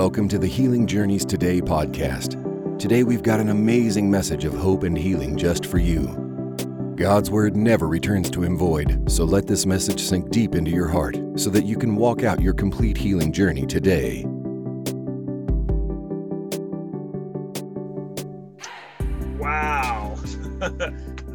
Welcome to the Healing Journeys Today podcast. Today we've got an amazing message of hope and healing just for you. God's word never returns to him void, so let this message sink deep into your heart so that you can walk out your complete healing journey today. Wow.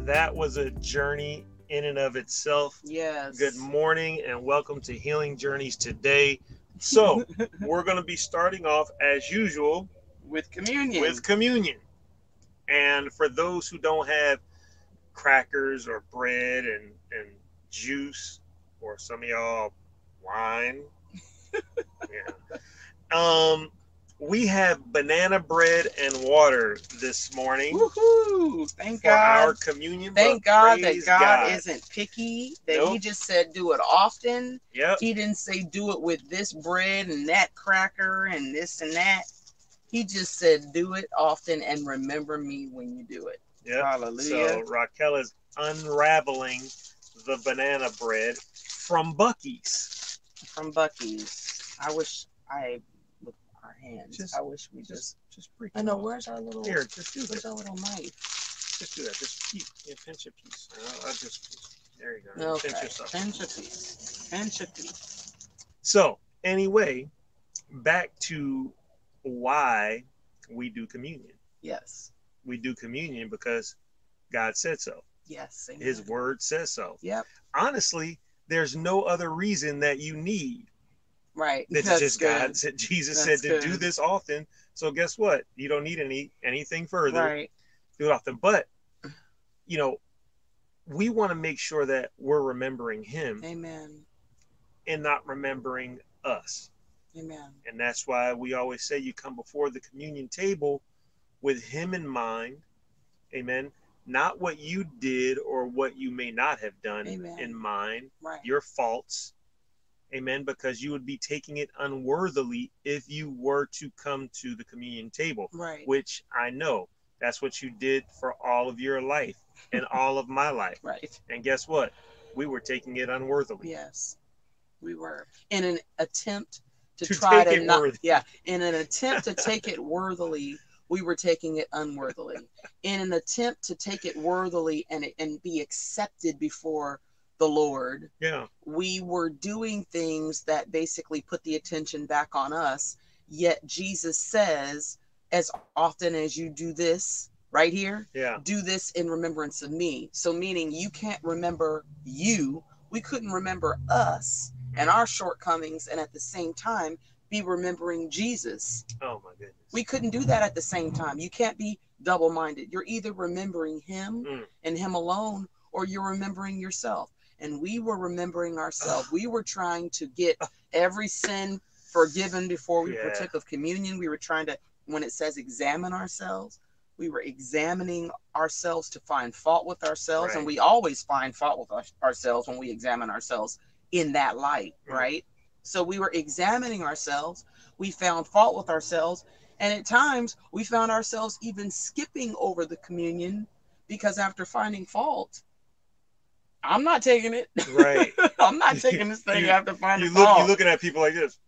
that was a journey in and of itself. Yes. Good morning and welcome to Healing Journeys today. So, we're going to be starting off as usual With communion. with communion. And for those who don't have crackers or bread and, and juice, or some of y'all wine, yeah. Um, we have banana bread and water this morning Woohoo! Thank God for our communion. Thank God that praise God, isn't picky, that He just said do it often. Yep. He didn't say do it with this bread and that cracker and this and that. He just said do it often and remember me when you do it. Yep. Hallelujah. So Raquel is unraveling the banana bread from Buc-ee's. From Buc-ee's. I wish I hands. Just- I wish we just, Just, just break. I know off. where's our little Here, just do where's that. our little knife? Just do that. Just keep, yeah, pinch a piece. Uh, I just, there you go. Okay. Pinch yourself. Pinch a piece. Pinch a piece. So anyway, back to why we do communion. Yes. We do communion because God said so. Yes. Amen. His word says so. Yep. Honestly, there's no other reason that you need. Right. It's That's just good. God said Jesus That's said to do good. this often. So guess what? You don't need any anything further. Right. Do it often. But you know, we want to make sure that we're remembering him Amen. and not remembering us. Amen. And that's why we always say you come before the communion table with him in mind. Amen. Not what you did or what you may not have done Amen. in mind, Right. your faults. Amen. Because you would be taking it unworthily if you were to come to the communion table, right. which I know that's what you did for all of your life and all of my life. right. And guess what? We were taking it unworthily. Yes. We were in an attempt to, To try to not. worthy. Yeah. In an attempt to take it worthily, we were taking it unworthily. In an attempt to take it worthily and and be accepted before the Lord, Yeah. we were doing things that basically put the attention back on us. Yet Jesus says, as often as you do this right here, Yeah. do this in remembrance of me. So, meaning you can't remember you, we couldn't remember us and our shortcomings, and at the same time be remembering Jesus. Oh my goodness. We couldn't do that at the same time. You can't be double minded. You're either remembering Him Mm. and Him alone, or you're remembering yourself. And we were remembering ourselves. we were trying to get every sin forgiven before we Yeah. partook of communion. We were trying to, when it says examine ourselves, we were examining ourselves to find fault with ourselves. And we always find fault with our, ourselves when we examine ourselves in that light, Mm. right? So we were examining ourselves. We found fault with ourselves. And at times, we found ourselves even skipping over the communion because after finding fault, I'm not taking it. Right. I'm not taking this thing You- after finding you look, You're looking at people like this.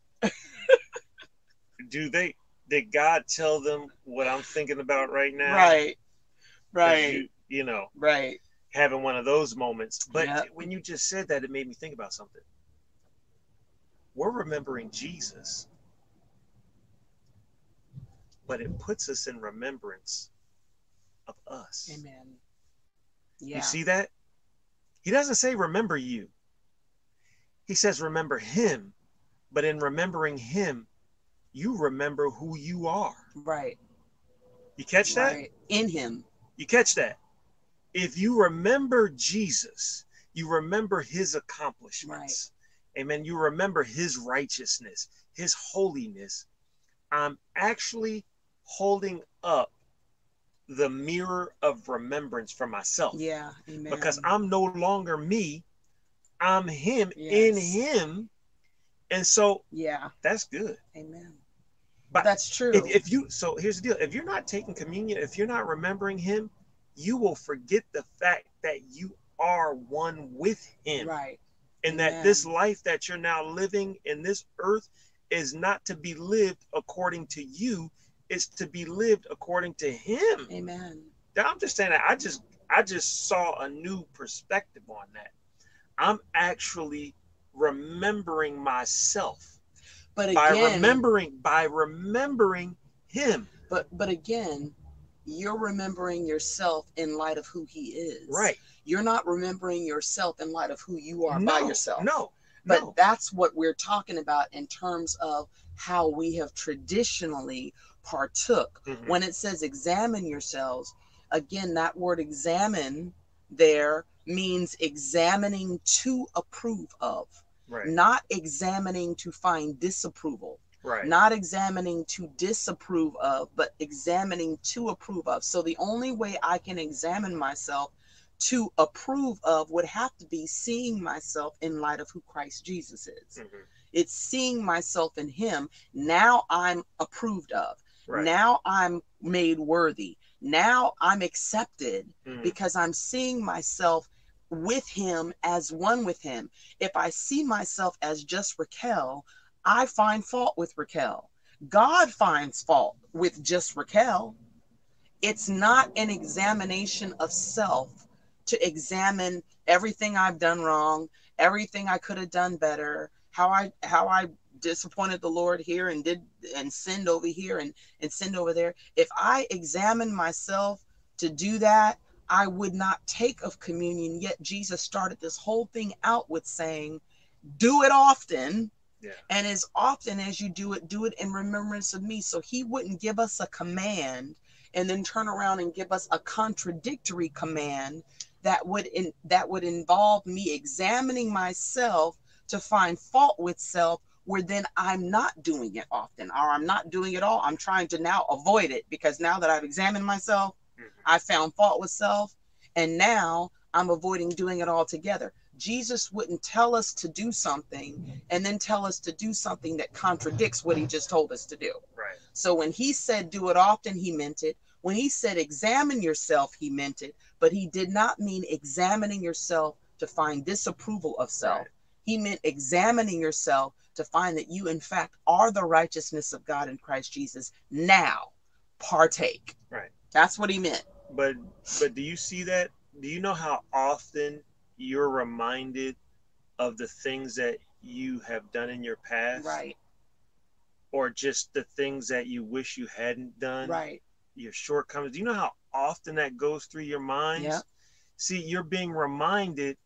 Do they did God tell them what I'm thinking about right now? Right. Right. You, you know, right. having one of those moments. But Yep. when you just said that, it made me think about something. We're remembering Jesus, but it puts us in remembrance of us. Amen. Yeah. You see that? He doesn't say remember you. He says remember him, but in remembering him, you remember who you are. right. You catch that? Right. In him. You catch that? If you remember Jesus, you remember his accomplishments. Amen. You remember his righteousness, his holiness. I'm actually holding up the mirror of remembrance for myself Yeah. Amen. because I'm no longer me. I'm him in him. And so Yeah. that's good. Amen. But That's true. If, if you so here's the deal. If you're not taking communion, if you're not remembering him, you will forget the fact that you are one with him. right. And that this life that you're now living in this earth is not to be lived according to you is to be lived according to him. Amen. I'm just saying that I just I just saw a new perspective on that. I'm actually remembering myself But by remembering by remembering him. but but again, you're remembering yourself in light of who he is. Right. You're not remembering yourself in light of who you are by yourself. No. But no. that's what we're talking about in terms of how we have traditionally partook. Mhm. When it says examine yourselves, again, that word examine there means examining to approve of, right. not examining to find disapproval, right. not examining to disapprove of, but examining to approve of. So the only way I can examine myself to approve of would have to be seeing myself in light of who Christ Jesus is. Mhm. It's seeing myself in Him. Now I'm approved of. Right. Now I'm made worthy. Now I'm accepted Mhm. because I'm seeing myself with Him as one with Him. If I see myself as just Raquel, I find fault with Raquel. God finds fault with just Raquel. It's not an examination of self to examine everything I've done wrong, everything I could have done better, how I how I disappointed the Lord here and did and sinned over here and and sinned over there. If I examine myself to do that, I would not take of communion. Yet Jesus started this whole thing out with saying, "Do it often." Yeah. And as often as you do it, do it in remembrance of me. So he wouldn't give us a command and then turn around and give us a contradictory command that would in, that would involve me examining myself to find fault with self where then I'm not doing it often or I'm not doing it all. I'm trying to now avoid it because now that I've examined myself, Mhm. I found fault with self and now I'm avoiding doing it altogether. Jesus wouldn't tell us to do something and then tell us to do something that contradicts what he just told us to do. Right. So when he said do it often, he meant it. When he said examine yourself, he meant it. But he did not mean examining yourself to find disapproval of self. Right. He meant examining yourself to find that you, in fact, are the righteousness of God in Christ Jesus. Now, partake. Right. That's what he meant. But but do you see that? Do you know how often you're reminded of the things that you have done in your past? Right. Or just the things that you wish you hadn't done? Right. Your shortcomings. Do you know how often that goes through your minds? Yep. See, you're being reminded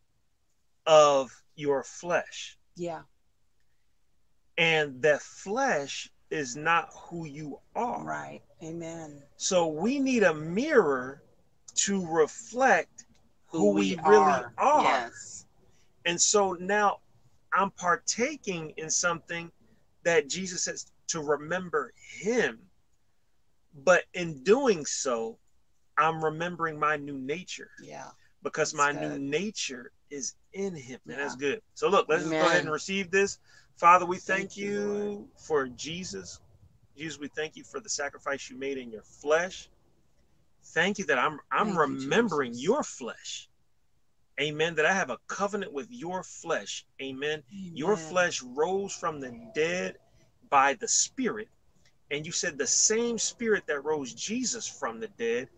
of your flesh. Yeah. And that flesh is not who you are. Right. Amen. So we need a mirror to reflect who, we, really are. Yes. And so now I'm partaking in something that Jesus says to remember him. But in doing so, I'm remembering my new nature Yeah. because my good. new nature is in him. And that's good. So look, let's just go ahead and receive this. Father, we thank, you, you for Jesus. Jesus, we thank you for the sacrifice you made in your flesh. Thank you that I'm I'm Thank remembering Jesus. your flesh. Amen. That I have a covenant with your flesh. Amen. Your flesh rose from the dead by the Spirit. And you said the same Spirit that rose Jesus from the dead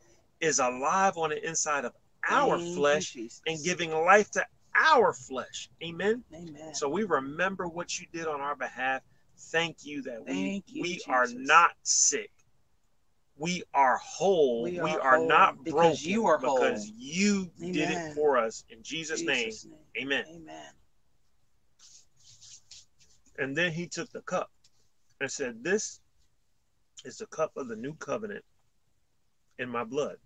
is alive on the inside of our Thank flesh and giving life to our flesh. Amen. Amen. So we remember what you did on our behalf. Thank you that we, you, we are not sick. We are whole. We We are are, whole not because broken you are whole. because you did it for us. In Jesus', Jesus' name, amen. Amen. And then he took the cup and said, This is the cup of the new covenant in my blood.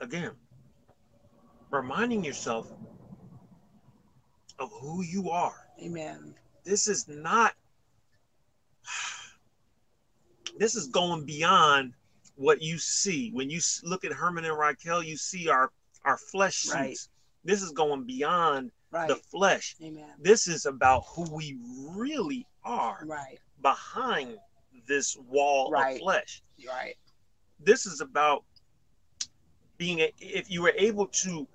Again, reminding yourself of who you are. Amen. This is not, this is going beyond what you see. When you look at Herman and Raquel, you see our, our flesh suits. Right. This is going beyond Right. the flesh. Amen. This is about who we really are Right. behind this wall Right. of flesh. Right. This is about being a, if you were able to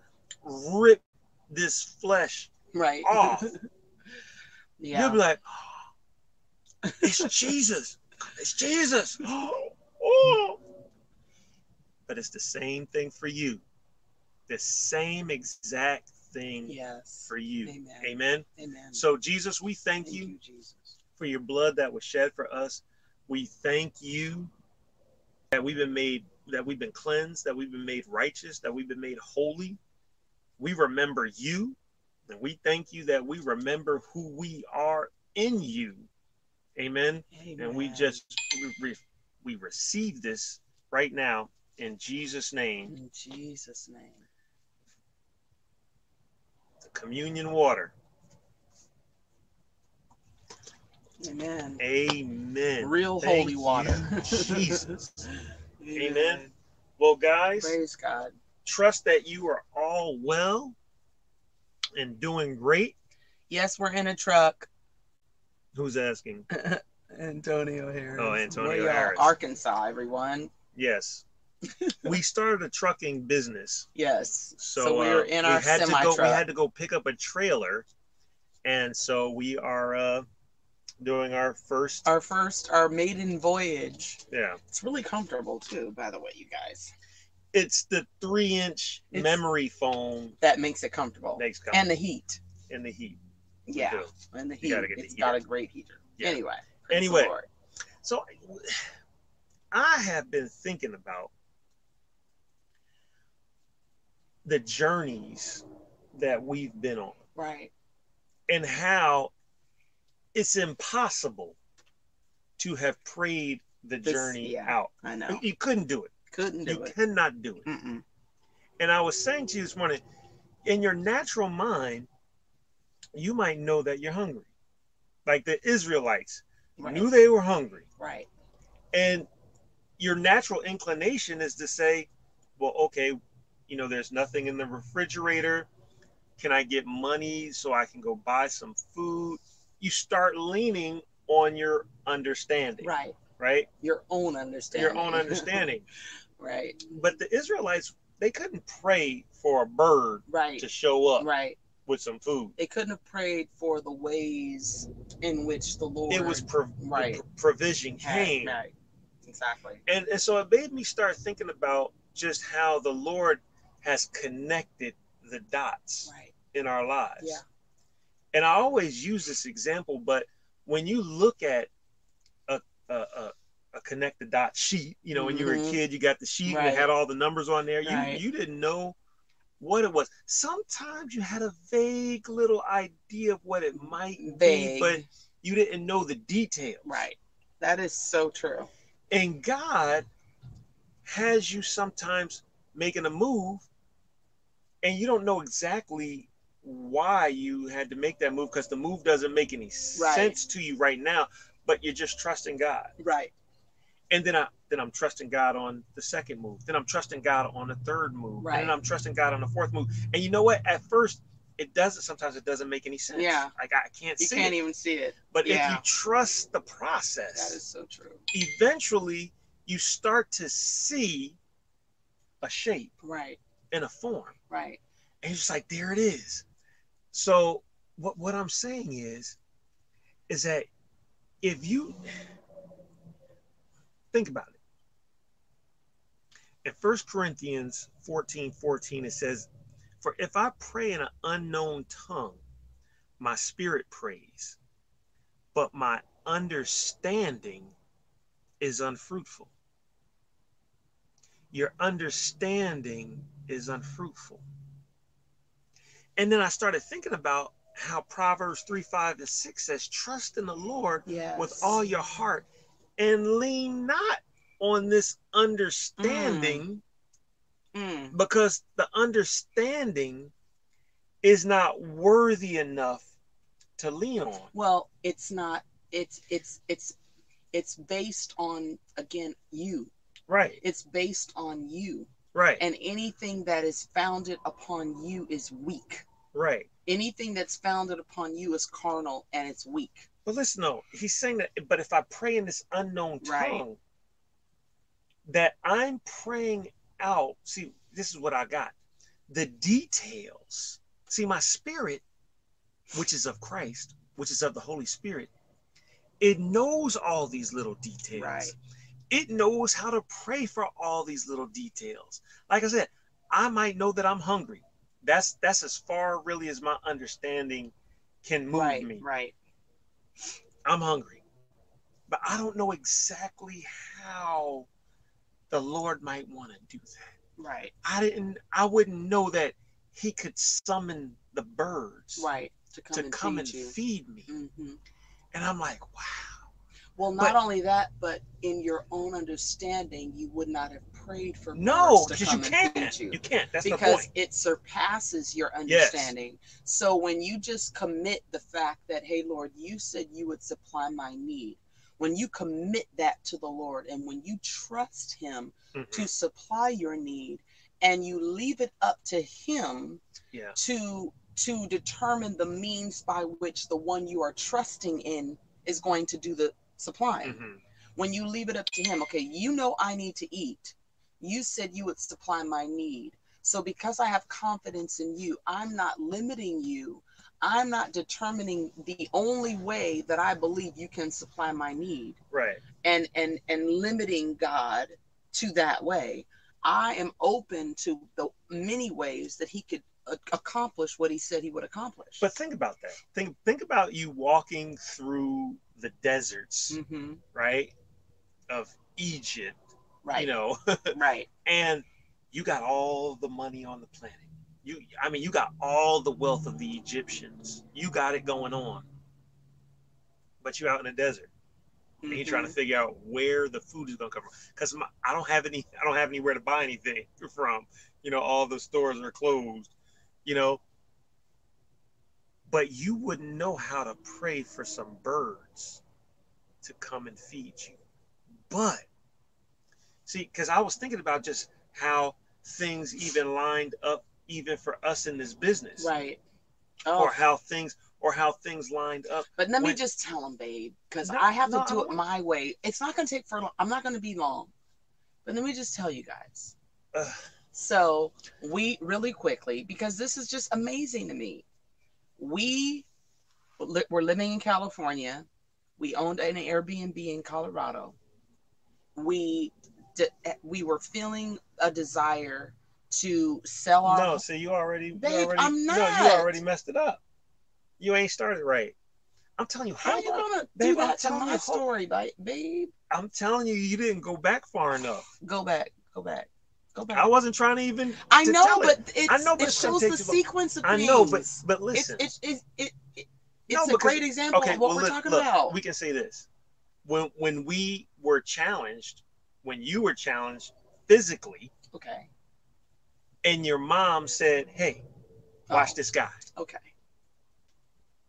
rip this flesh Right. off, yeah. you'll be like, "Oh, it's Jesus. It's Jesus. oh. But it's the same thing for you. The same exact thing Yes. for you. Amen. Amen. Amen. So, Jesus, we thank, Thank you you, Jesus. for your blood that was shed for us. We thank you that we've been made, that we've been cleansed, that we've been made righteous, that we've been made holy. We remember you, and we thank you that we remember who we are in you. Amen. And we just we, re, we receive this right now in Jesus' name. in Jesus' name. The communion water. Amen. Amen. Real Thank holy water. Jesus. Amen. Well, guys, Praise God. trust that you are all well and doing great. Yes, we're in a truck. Who's asking? Antonio Harris. Oh, Antonio? Harris. Arkansas, everyone. Yes. we started a trucking business. Yes. So, So, we uh, were in our had semi go we had to go pick up a trailer. And so we are uh doing our first Our first, our maiden voyage. yeah. It's really comfortable too, by the way, you guys. It's the three inch It's- memory foam That makes it comfortable. makes come And the heat. And the heat. Yeah. And the heat. gotta the It's heat got a great heater. Yeah. Anyway. Anyway. Lord. So I have been thinking about the journeys that we've been on Right. and how it's impossible to have prayed the This- journey yeah. out. I know. You couldn't do it. Couldn't do you it. cannot do it. Mm-mm. And I was saying to you this morning, in your natural mind, you might know that you're hungry. Like the Israelites Right. knew they were hungry. right. And your natural inclination is to say, well, okay, you know, there's nothing in the refrigerator. Can I get money so I can go buy some food? You start leaning on your understanding, Right. right? Your own understanding. Your own understanding. right. but the Israelites, they couldn't pray for a bird Right. to show up Right. with some food. They couldn't have prayed for the ways in which the Lord It was pro- Right. the provision came. Right. Exactly. And, and so it made me start thinking about just how the Lord has connected the dots Right. in our lives. Yeah. And I always use this example, but when you look at a, a, a, a connect the dot sheet, you know, when you were a Mhm. kid, you got the sheet and it had all the numbers on there. Right. You you didn't know what it was. Sometimes you had a vague little idea of what it might be, but you didn't know the details. Right. That is so true. And God has you sometimes making a move and you don't know exactly why you had to make that move because the move doesn't make any Right. sense to you right now, but you're just trusting God. Right. And then I then I'm trusting God on the second move. Then I'm trusting God on the third move. Right. And then I'm trusting God on the fourth move. And you know what? At first it doesn't sometimes it doesn't make any sense. Yeah. Like I can't You see You can't it. even see it. but if you trust the process, is so true. eventually you start to see a shape Right. In a form. Right. And you're just like, there it is. So what what I'm saying is, is that if you think about it. In 1 Corinthians 14, 14, it says, For if I pray in an unknown tongue, my spirit prays, but my understanding is unfruitful. Your understanding is unfruitful. And then I started thinking about how Proverbs 3, 5, and 6 says, Trust in the Lord Yes. with all your heart and lean not on this understanding Mm. because the understanding is not worthy enough to lean on. Well, it's not. It's it's it's it's based on again you. Right, It's based on you, right, and anything that is founded upon you is weak. right. Anything that's founded upon you is carnal and it's weak. But listen, no, he's saying that, but if I pray in this unknown Right. tongue, that I'm praying out, see, this is what I got. The details. See, my spirit, which is of Christ, which is of the Holy Spirit, it knows all these little details. Right. It knows how to pray for all these little details. Like I said, I might know that I'm hungry. That's that's as far really as my understanding can move right. me. Right. I'm hungry. But I don't know exactly how the Lord might want to do that. Right. I didn't I wouldn't know that he could summon the birds Right. To come to and come feed and feed me. hmm And I'm like, wow. Well, not But- only that, but in your own understanding, you would not have prayed for No, because you can't. you. You can't. That's the because it surpasses your understanding Yes. So when you just commit the fact that, hey, Lord, you said you would supply my need, when you commit that to the Lord and when you trust Him Mhm. to supply your need and you leave it up to Him Yeah. to to determine the means by which the one you are trusting in is going to do the supplying Mhm. when you leave it up to him okay you know i need to eat you said you would supply my need so because i have confidence in you i'm not limiting you i'm not determining the only way that i believe you can supply my need Right. and and and limiting god to that way i am open to the many ways that he could accomplish what he said he would accomplish But think about that. Think think about you walking through the deserts, hmm right? Of Egypt, right you know, right and you got all the money on the planet. You I mean you got all the wealth of the Egyptians. You got it going on. But you're out in the desert and you're trying to Mhm. figure out where the food is going to come from because I don't have any I don't have anywhere to buy anything from. You know, all the stores are closed. You know, but you wouldn't know how to pray for some birds to come and feed you. But see, because I was thinking about just how things even lined up, even for us in this business, right oh or how things or how things lined up. But let me just tell them, babe, because No, I have no, to do it my way. It's not going to take for. long. I'm not going to be long, but let me just tell you guys. Ugh. So we really quickly, because this is just amazing to me. We li- were living in California. We owned an Airbnb in Colorado. We di- we were feeling a desire to sell our No, see, you already, you Babe, already, I'm not. no, you already messed it up. You ain't started right. I'm telling you, How hold you on. gonna Babe, do I'm that to telling my you, story, babe? I'm telling you, you didn't go back far enough. Go back, go back, go back. I wasn't trying to even. I to know, tell it. but it's, I know, but it it's shows the sequence of things. I know, but but listen. it's it, it, it, No, it's a because- great example okay, of what well, we're look, talking look, about. we can say this: when when we were challenged, when you were challenged physically, okay, and your mom said, "Hey, watch Oh. this guy." okay,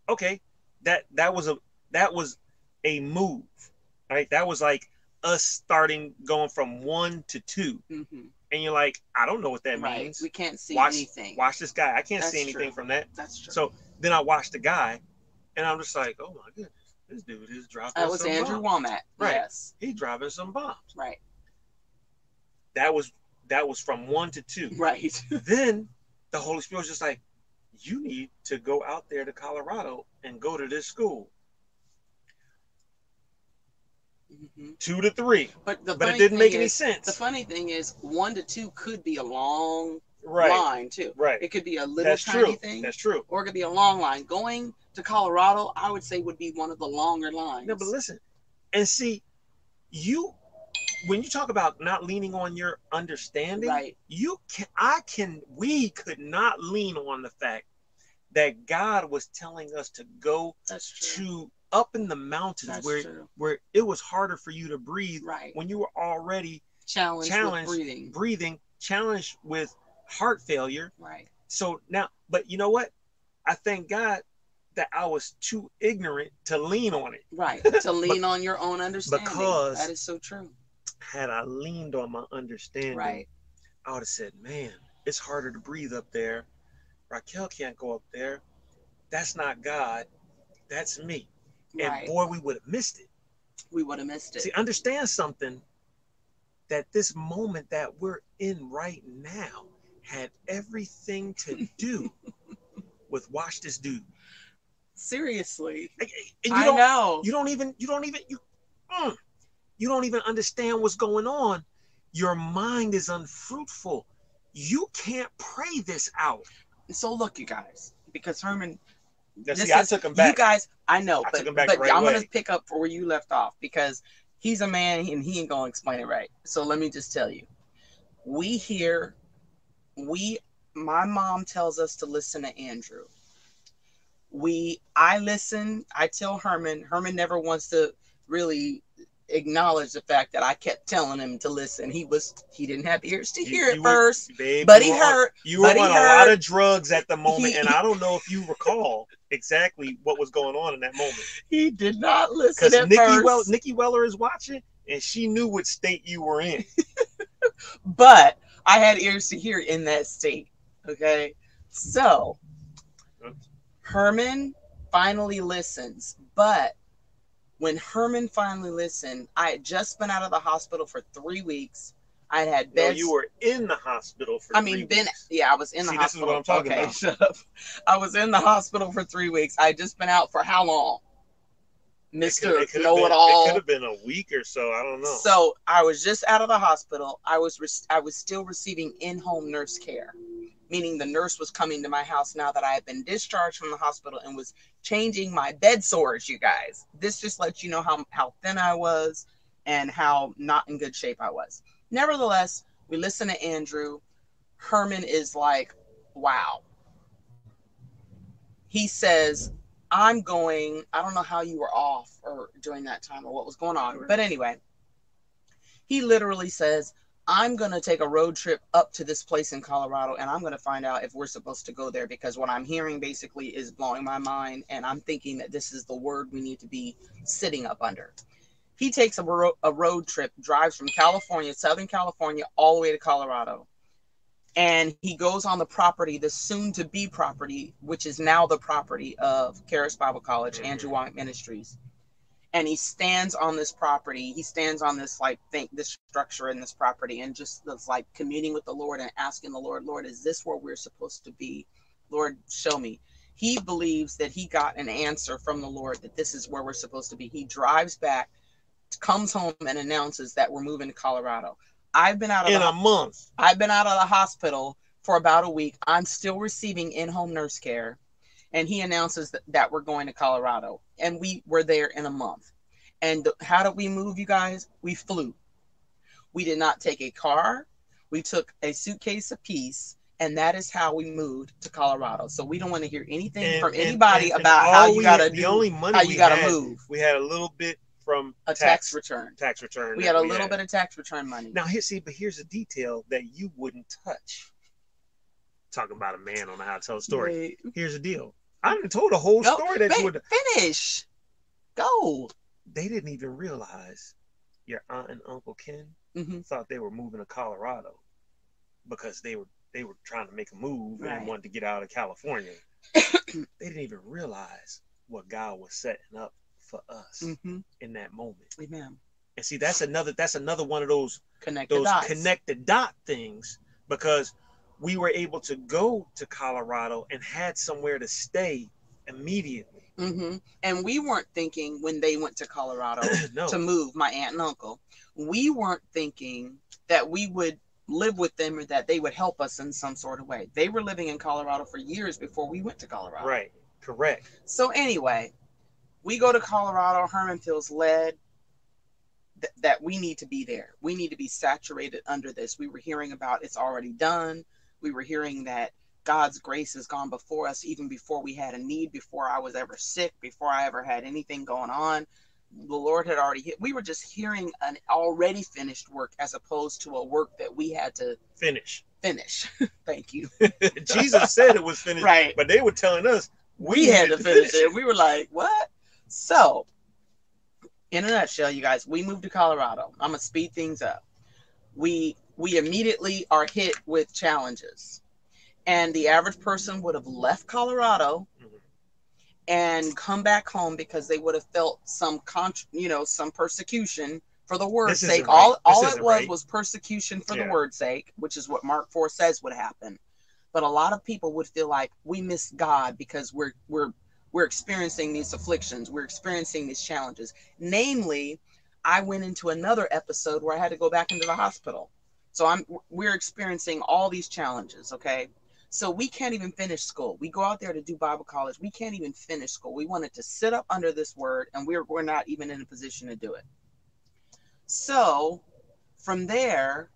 Okay, that that was a that was a move, right? That was like us starting going from one to two, hmm and you're like, I don't know what that right. means. We can't see watch anything. watch this guy. I can't That's see anything true. from that. That's true. So then I watched the guy, and I'm just like, oh my goodness, this dude is dropping. that was Andrew bombs. Wommack. Right. Yes, He's dropping some bombs. right, That was that was from one to two. right. then the Holy Spirit was just like, you need to go out there to Colorado and go to this school. hmm Two to three. But the But it didn't make thing any sense. The funny thing is, one to two could be a long right. line too. Right. It could be a little That's tiny true. thing, That's true. or it could be a long line. Going to Colorado, I would say, would be one of the longer lines. No, but listen, and see, you when you talk about not leaning on your understanding, right, you can I can we could not lean on the fact that God was telling us to go to up in the mountains That's where true. where it was harder for you to breathe Right. when you were already Challenge challenged with breathing. breathing challenged with heart failure Right. so now but you know what i thank god that i was too ignorant to lean on it Right. To lean on your own understanding. because- that is so true. Had i leaned on my understanding Right. i would have said man it's harder to breathe up there raquel can't go up there that's not god that's me and Right. boy we would have missed it we would have missed it. See, understand something that this moment that we're in right now had everything to do with watch this dude. Seriously. And you I don't, know. you don't even you don't even you mm, you don't even understand what's going on. Your mind is unfruitful. You can't pray this out. so look, you guys, because Herman, Now, This see, I is- took him you guys, I know, I but, took him back but right i'm gonna pick up for where you left off because he's a man and he ain't gonna explain it right. So let me just tell you, we hear, we, my mom tells us to listen to Andrew. We, I listen. I tell Herman. Herman never wants to really acknowledge the fact that I kept telling him to listen. He was, he didn't have ears to You- hear it you were- first, Babe, but you he were on- heard. You were but he on a lot of drugs at the moment, he- and I don't know if you recall exactly what was going on in that moment. He did not listen Because at Nikki, first. well, Nikki Weller is watching, and she knew what state you were in. but I had ears to hear in that state. Okay. So Herman finally listens. But when Herman finally listened, I had just been out of the hospital for three weeks. I had had No, you were in the hospital for. I three mean, been weeks. yeah, I was in the See, this is hospital. what I'm talking okay, about. shut up. I was in the hospital for three weeks. I had just been out for how long, Mister Know It All? It could have been a week or so. I don't know. So I was just out of the hospital. I was re- I was still receiving in-home nurse care, meaning the nurse was coming to my house now that I had been discharged from the hospital and was changing my bed sores. You guys, this just lets you know how how thin I was and how not in good shape I was. Nevertheless, we listen to Andrew. Herman is like, "Wow." He says, I'm going, I don't know how you were off or during that time or what was going on. But anyway, he literally says, I'm going to take a road trip up to this place in Colorado and I'm going to find out if we're supposed to go there because what I'm hearing basically is blowing my mind. And I'm thinking that this is the word we need to be sitting up under. He takes a, ro- a road trip, drives from California, Southern California, all the way to Colorado. And he goes on the property, the soon to be property, which is now the property of Charis Bible College. Andrew mm-hmm. Wyatt Ministries and he stands on this property. He stands on this like think this structure in this property and just was like communing with the lord and asking the lord lord is this where we're supposed to be? Lord show me. He believes that he got an answer from the lord that this is where we're supposed to be. He drives back comes home and announces that we're moving to colorado. I've been out of in the, a month. i've been out of the hospital for about a week. I'm still receiving in-home nurse care and he announces that, that we're going to Colorado. And we were there in a month. And th- how did we move, you guys? We flew. We did not take a car. We took a suitcase apiece, and that is how we moved to Colorado. So we don't want to hear anything And- from and- anybody and- about how you we gotta the only money how you we gotta move We had a little bit from a tax return. tax return. We had a little bit of tax return money. Now here, see, but here's a detail that you wouldn't touch. Talking about a man on how to tell a story. Wait. Here's the deal. I done told a whole No, story that you would. finish. Go. They didn't even realize your aunt and uncle Ken hmm thought they were moving to Colorado because they were they were trying to make a move Right. and wanted to get out of California. they didn't even realize what God was setting up for us hmm in that moment. Amen. And see, that's another that's another one of those Connect those dots. connect the dot things because we were able to go to Colorado and had somewhere to stay immediately. hmm And we weren't thinking when they went to Colorado no, to move my aunt and uncle, we weren't thinking that we would live with them or that they would help us in some sort of way. They were living in Colorado for years before we went to Colorado. right, correct. So anyway, we go to Colorado. Herman feels led th- that we need to be there. We need to be saturated under this. We were hearing about it's already done. We were hearing that God's grace has gone before us, even before we had a need, before I was ever sick, before I ever had anything going on. The Lord had already hit. We were just hearing an already finished work as opposed to a work that we had to Finish. finish. Thank you. Jesus said it was finished, Right. but they were telling us we had to finish it. We were like, what? So, in a nutshell, you guys, we moved to Colorado. I'm gonna speed things up. We we immediately are hit with challenges, and the average person would have left Colorado and come back home because they would have felt some con, you know, some persecution for the word's sake. All right. all This it was right. was persecution for the Yeah. word's sake, which is what Mark four says would happen. But a lot of people would feel like we miss God because we're we're we're experiencing these afflictions, we're experiencing these challenges. Namely, I went into another episode where I had to go back into the hospital. So I'm we're experiencing all these challenges, okay? So we can't even finish school. We go out there to do Bible college. We can't even finish school. We wanted to sit up under this word and we're we're not even in a position to do it. So from there,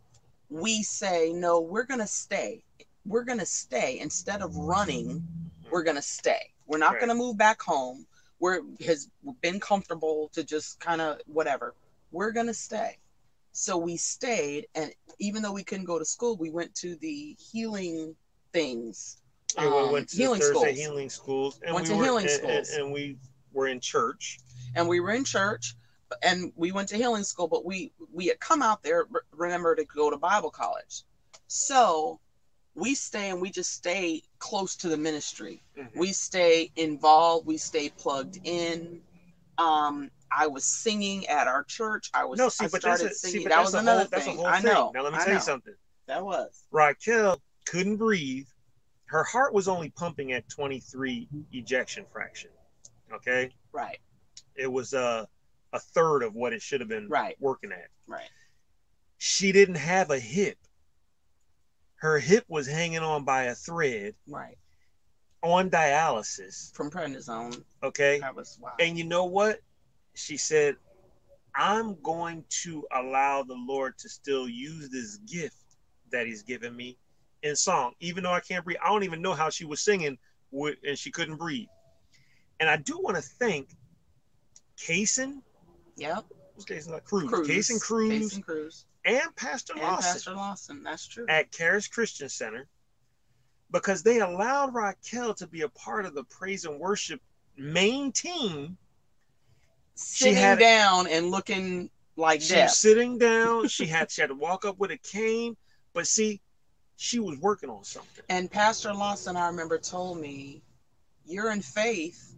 we say, no, we're going to stay. We're going to stay. Instead of running, we're going to stay. We're not Right. going to move back home. We're has been comfortable to just kind of whatever. We're going to stay. So we stayed. And even though we couldn't go to school, we went to the healing things. And we um, went to healing the Thursday schools. healing schools, and Went we to were, healing and- and- schools. and we were in church. and we were in church and we went to healing school but we we had come out there remember to go to bible college so we stay and we just stay close to the ministry Mhm. we stay involved we stay plugged in um i was singing at our church i was no, see, I but that's started a, see, singing but that that's was another whole, that's a thing whole i thing. know Now let me I tell you something. that was Raquel couldn't breathe. Her heart was only pumping at 23 ejection fraction. Okay, right it was uh, a third of what it should have been right working at. right She didn't have a hip. Her hip was hanging on by a thread right on dialysis. from prednisone Okay, that was wow and you know what? She said, "I'm going to allow the Lord to still use this gift that He's given me in song, even though I can't breathe. I don't even know how she was singing, with, and she couldn't breathe. And I do want to thank Kaysen, yep what's Kaysen? Cruz, Cruz. Kaysen Cruz, Kaysen Cruz. and Pastor and Lawson pastor lawson that's true at Charis Christian Center because they allowed Raquel to be a part of the praise and worship main team. Sitting had- down and looking like that. She death. was sitting down. She had she had to walk up with a cane, but see, she was working on something. And Pastor Lawson, I remember, told me, "You're in faith,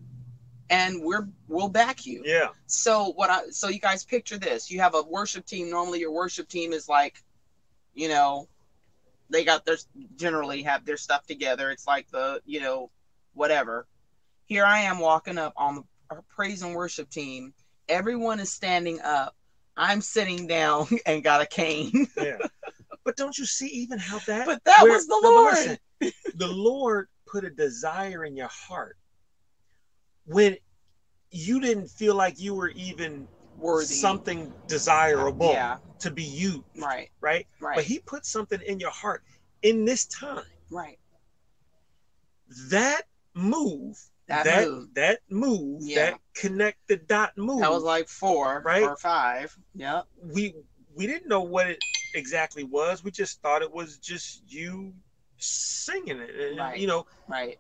and we're we'll back you." Yeah, So what I so you guys picture this: you have a worship team. Normally, your worship team is like, you know, they got their generally have their stuff together. It's like the you know, whatever. Here I am walking up on the our praise and worship team. Everyone is standing up. I'm sitting down and got a cane. yeah. but don't you see even how that? But that where- was the Lord. listen, the Lord put a desire in your heart when you didn't feel like you were even Worthy. something desirable Yeah. to be you, Right. right? Right. But He put something in your heart in this time. right. That move, That that move. that move, Yeah. that connect the dot move. That was like four Right? or five. Yeah. we we didn't know what it exactly was. We just thought it was just you singing it, and, Right. you know. Right.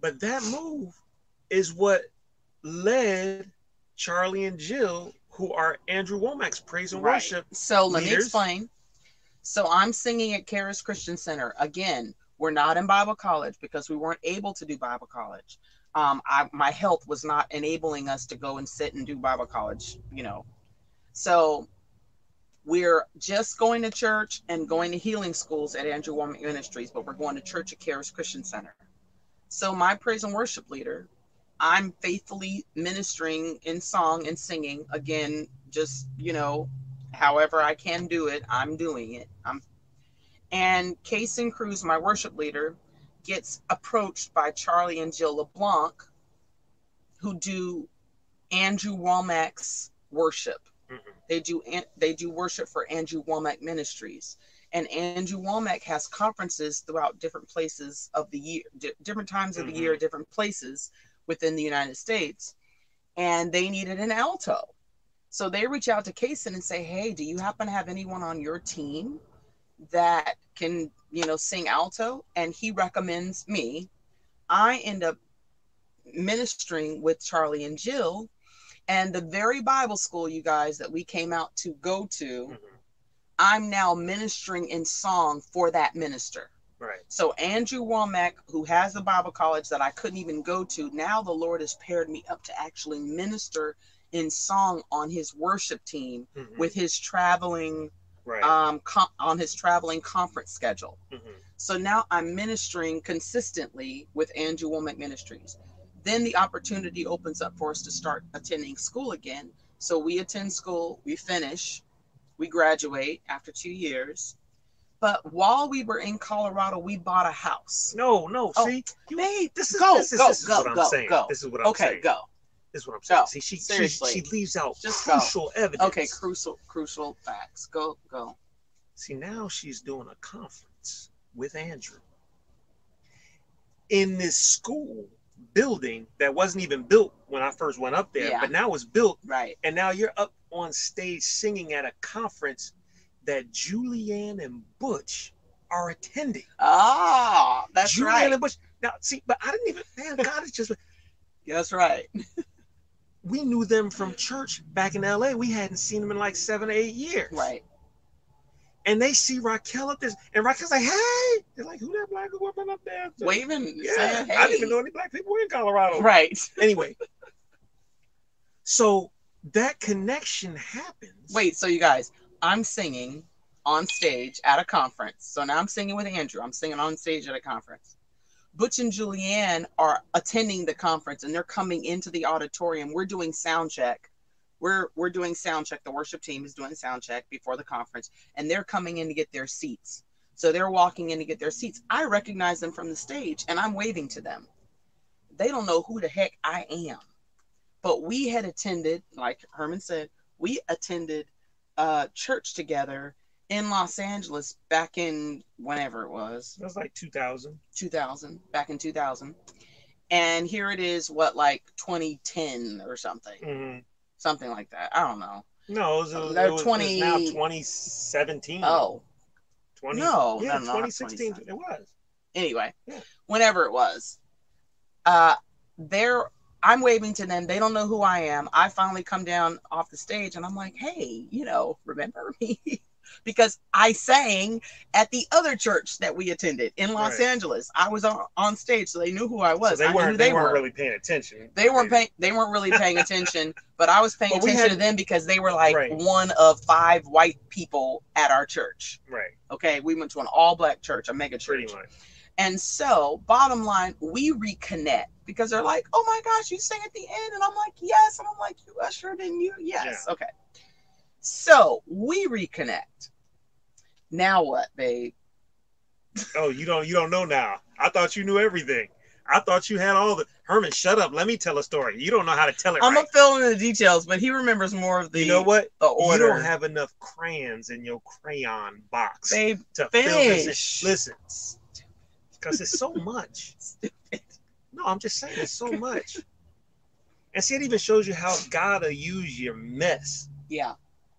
But that move is what led Charlie and Jill, who are Andrew Wommack's praise and Right. worship. So let me explain. So I'm singing at Charis Christian Center. Again, we're not in Bible college because we weren't able to do Bible college. Um, I, my health was not enabling us to go and sit and do Bible college, you know. So we're just going to church and going to healing schools at Andrew Wommack Ministries, but we're going to church at Charis Christian Center. So my praise and worship leader, I'm faithfully ministering in song and singing. Again, just you know, however I can do it, I'm doing it. I'm and Kaysen Cruz, my worship leader, gets approached by Charlie and Jill LeBlanc, who do Andrew Wommack's worship. Mhm. They do they do worship for Andrew Wommack Ministries, and Andrew Womack has conferences throughout different places of the year, di- different times of the Mhm. year, different places within the United States, and they needed an alto. So they reach out to Kaysen and say, "Hey, do you happen to have anyone on your team that can, you know, sing alto?" And he recommends me. I end up ministering with Charlie and Jill, and the very Bible school, you guys, that we came out to go to. Mhm. I'm now ministering in song for that minister. Right. So Andrew Wommack, who has a Bible college that I couldn't even go to, now the Lord has paired me up to actually minister in song on his worship team Mhm. with his traveling right. um com- on his traveling conference schedule. Mhm. So now I'm ministering consistently with Andrew Wommack Ministries. then the opportunity opens up for us to start attending school again. So we attend school, we finish, we graduate after two years. But while we were in Colorado, we bought a house. No, no. Oh, see, you, Babe, this is go, this is, go, this is go, what I'm saying. This is what I'm Okay, saying. go. Is what I'm saying. Go. See, she, she Seriously. she leaves out Just go. crucial evidence. Okay, crucial, crucial facts. Go, go. See, now she's doing a conference with Andrew in this school building that wasn't even built when I first went up there, Yeah. but now it's built. Right. And now you're up on stage singing at a conference that Julianne and Butch are attending. Ah, that's Julianne right. and Butch. Now, see, but I didn't even, man, God is just, That's right. we knew them from church back in LA. We hadn't seen them in like seven or eight years. Right. And they see Raquel up there, and Raquel's like, hey, they're like, who that black woman up there? Waving, Yeah, saying, hey. I didn't even know any black people were in Colorado. Right. Anyway, so that connection happens. Wait, so you guys, I'm singing on stage at a conference. So now I'm singing with Andrew. I'm singing on stage at a conference. Butch and Julianne are attending the conference and they're coming into the auditorium. We're doing sound check. We're we're doing sound check. The worship team is doing sound check before the conference, and they're coming in to get their seats. So they're walking in to get their seats. I recognize them from the stage and I'm waving to them. They don't know who the heck I am. But we had attended, like Herman said, we attended uh, church together in Los Angeles back in whenever it was, It was like 2000. 2000, back in 2000. And here it is, what, like 2010 or something, Mhm. something like that. I don't know. No, it was, it was, They're it was 20 now 2017. Oh, 20, No, yeah, no, no, 2016. It was. anyway, Yeah. whenever it was, uh, they're I'm waving to them. They don't know who I am. I finally come down off the stage and I'm like, hey, you know, remember me? because I sang at the other church that we attended in Los Right. Angeles. I was on, on stage, so they knew who I was. So they I knew weren't. They, they, weren't were. really paying attention. they weren't paying. They weren't really paying attention, but I was paying But attention had- to them because they were like Right. one of five white people at our church. Right. Okay, we went to an all black church, a mega church. Pretty much. And so, bottom line, we reconnect because they're like, "Oh my gosh, you sang at the end," and I'm like, "Yes," and I'm like, "You ushered in you, yes, okay." So we reconnect. Now what, babe? Oh, you don't. You don't know now. I thought you knew everything. I thought you had all the. Herman, shut up. Let me tell a story. You don't know how to tell it I'm right. gonna fill in the details, but he remembers more of the you know what? the order. You don't have enough crayons in your crayon box babe, to fill this. in. Listen, because it's so much. No, I'm just saying it's so much. And see, it even shows you how God will use your mess. Yeah,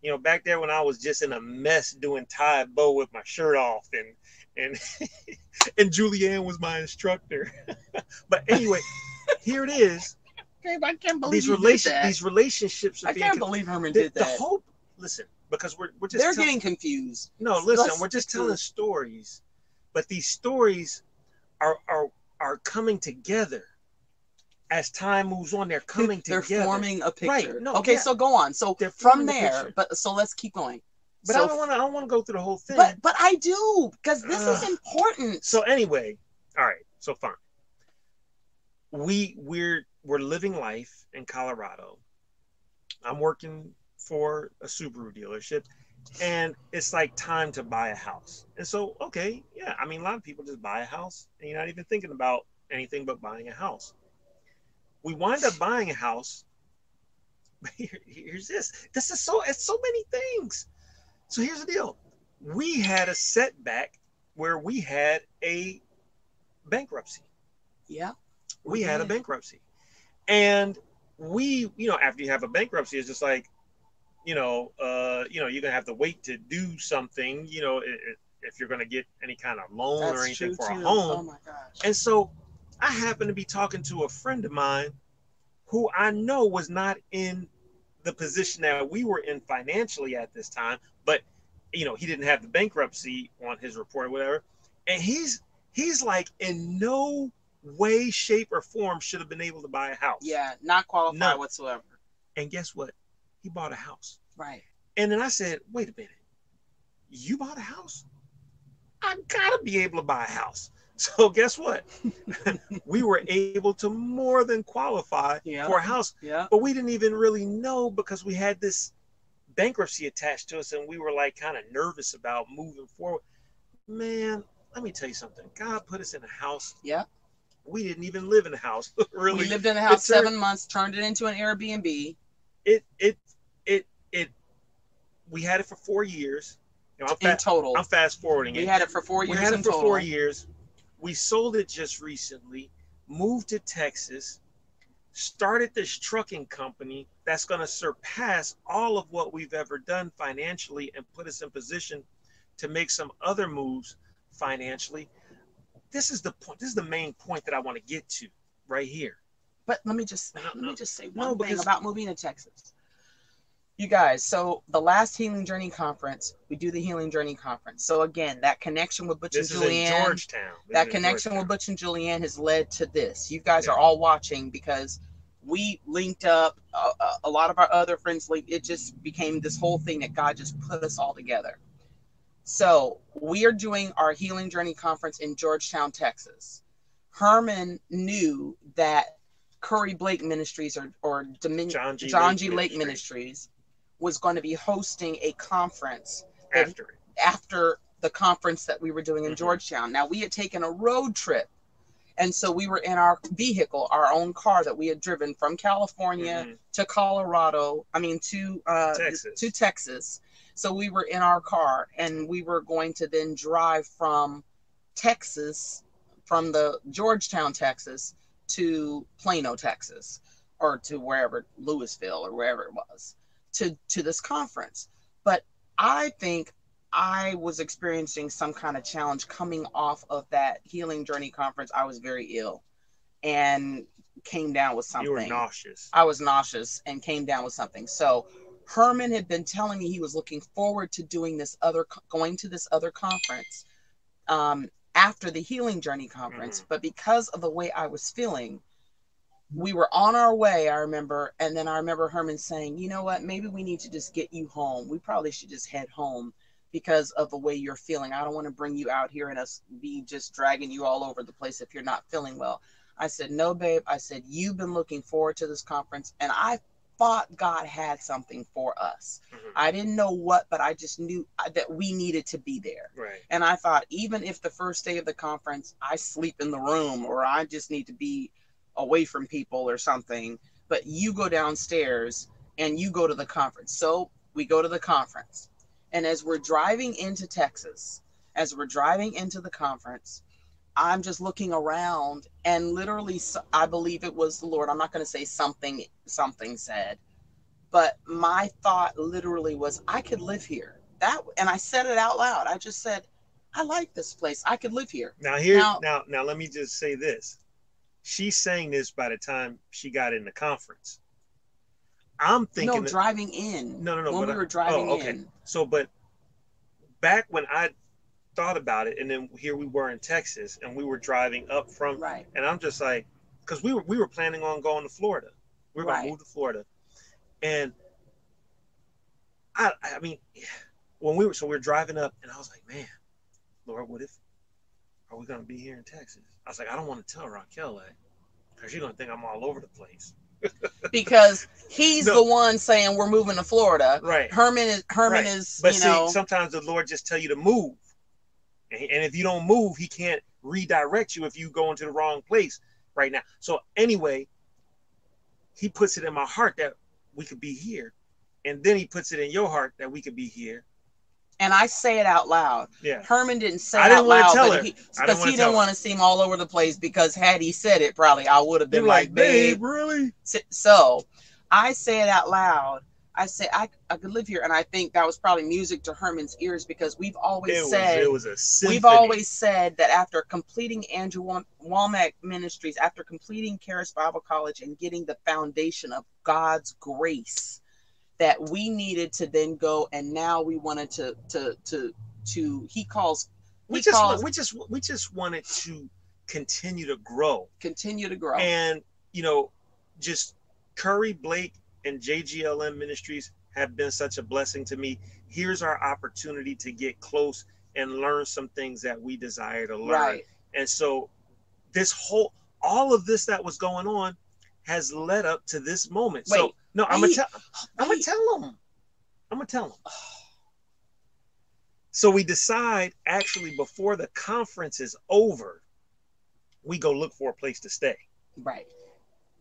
You know, back there when I was just in a mess doing Tae Bo with my shirt off, and and and Julianne was my instructor. but anyway, here it is. babe, I can't believe These you did relation these relationships are I can't con- believe Herman the, did the that. hope. Listen, because we're we're just They're tell- getting confused. no, listen, Let's we're just telling it. stories, but these stories are are are coming together as time moves on. They're coming They're together. forming a picture. Right. no, okay, yeah. so go on. So They're from there, but so let's keep going. but so I don't want to. I don't want to go through the whole thing. But but I do because this is important. so anyway, all right. So fine. We we're we're living life in Colorado. I'm working for a Subaru dealership, and it's like time to buy a house. And so, okay, yeah, I mean, a lot of people just buy a house, and you're not even thinking about anything but buying a house. We wind up buying a house. But here, here's this. This is so. It's so many things. So here's the deal. We had a setback where we had a bankruptcy. yeah. We had a bankruptcy. And we, you know, after you have a bankruptcy, it's just like, you know, uh, you know, you're gonna have to wait to do something, you know, if you're gonna get any kind of loan or anything for too. a home. Oh my gosh. And so I happened to be talking to a friend of mine who I know was not in the position that we were in financially at this time, but you know, he didn't have the bankruptcy on his report or whatever. And he's he's like in no way, shape, or form should have been able to buy a house. Yeah, not qualified No. whatsoever. And guess what? He bought a house. Right. And then I said, wait a minute, you bought a house? I gotta be able to buy a house. So guess what? we were able to more than qualify Yeah. for a house, Yeah. but we didn't even really know because we had this bankruptcy attached to us and we were like kind of nervous about moving forward. Man, let me tell you something. God put us in a house. Yeah. We didn't even live in a house. really. We lived in the house seven months, turned it into an Airbnb. it it it it we had it for four years. You know, I'm, in total. I'm fast forwarding we it. had it for four years. we had it for total. four years. We sold it just recently, moved to Texas, started this trucking company that's going to surpass all of what we've ever done financially and put us in position to make some other moves financially. This is the point. This is the main point that I want to get to right here. But let me just No, let no. me uh-huh. just say No, one thing about moving to Texas. You guys, so the last Healing Journey conference, we do the Healing Journey conference. So again, that connection with Butch This and Julianne, Georgetown. This that connection with Butch and Julianne has led to this. You guys Yeah. are all watching because we linked up. A, a, a lot of our other friends linked. It just became this whole thing that God just put us all together. So we are doing our Healing Journey conference in Georgetown, Texas. Herman knew that Curry Blake Ministries or or Domin- John G. John Lake G. Lake Ministries. Ministries was going to be hosting a conference that after after the conference that we were doing in Mhm. Georgetown. Now we had taken a road trip. And so we were in our vehicle, our own car that we had driven from California Mhm. to Colorado, I mean to uh Texas. to Texas. So we were in our car and we were going to then drive from Texas from the Georgetown, Texas to Plano, Texas or to wherever Louisville or wherever it was to to this conference. But I think I was experiencing some kind of challenge coming off of that healing journey conference. I was very ill and came down with something. You were nauseous. I was nauseous and came down with something. So Herman had been telling me he was looking forward to doing this other going to this other conference um, after the healing journey conference, Mhm. but because of the way I was feeling, we were on our way. I remember, and then I remember Herman saying, "You know what? Maybe we need to just get you home. We probably should just head home." Because of the way you're feeling, I don't want to bring you out here and us be just dragging you all over the place if you're not feeling well. I said, No, babe. I said, You've been looking forward to this conference, and I thought God had something for us. Mhm. I didn't know what, but I just knew uh, that we needed to be there. Right. And I thought, even if the first day of the conference I sleep in the room or I just need to be away from people or something, but you go downstairs and you go to the conference. So we go to the conference. And as we're driving into Texas, as we're driving into the conference, I'm just looking around and literally, I believe it was the Lord. I'm not going to say something, something said, but my thought literally was, I could live here. That, and I said it out loud. I just said, I like this place. I could live here. Now here Now- now now let me just say this. She's saying this by the time she got in the conference. I'm thinking no, that- driving in. no no no when we I- were driving oh, okay. in. So but back when I thought about it and then here we were in Texas and we were driving up from Right. and I'm just like because we were we were planning on going to Florida. We were Right. gonna move to Florida. And I I mean when we were so we were driving up and I was like, man, Lord, what if are we gonna be here in Texas? I was like, I don't want to tell Raquel that because she's gonna think I'm all over the place. Because he's No. the one saying we're moving to Florida. Right. Herman is Herman Right. is But you see, know sometimes the Lord just tell you to move, and, and if you don't move, He can't redirect you if you go into the wrong place right now. So anyway, He puts it in my heart that we could be here, and then He puts it in your heart that we could be here. And I say it out loud. Yeah, Herman didn't say I it out loud, tell but her. he I didn't because he tell didn't want to seem all over the place. Because had he said it, probably I would have been You're like, babe. really? So I say it out loud. I say I, I could live here, and I think that was probably music to Herman's ears because we've always It was, said it was a symphony. We've always said that after completing Andrew Wal- Wommack Ministries, after completing Charis Bible College and getting the foundation of God's grace, that we needed to then go and now we wanted to to to to he calls we just calls we just we just wanted to continue to grow. continue to grow. And you know, just Curry Blake and JGLM Ministries have been such a blessing to me. Here's our opportunity to get close and learn some things that we desire to learn. right. And so this whole all of this that was going on has led up to this moment. so Wait, no, I'm gonna tell I'm gonna tell them. I'm gonna tell them. So we decide actually before the conference is over, we go look for a place to stay. Right.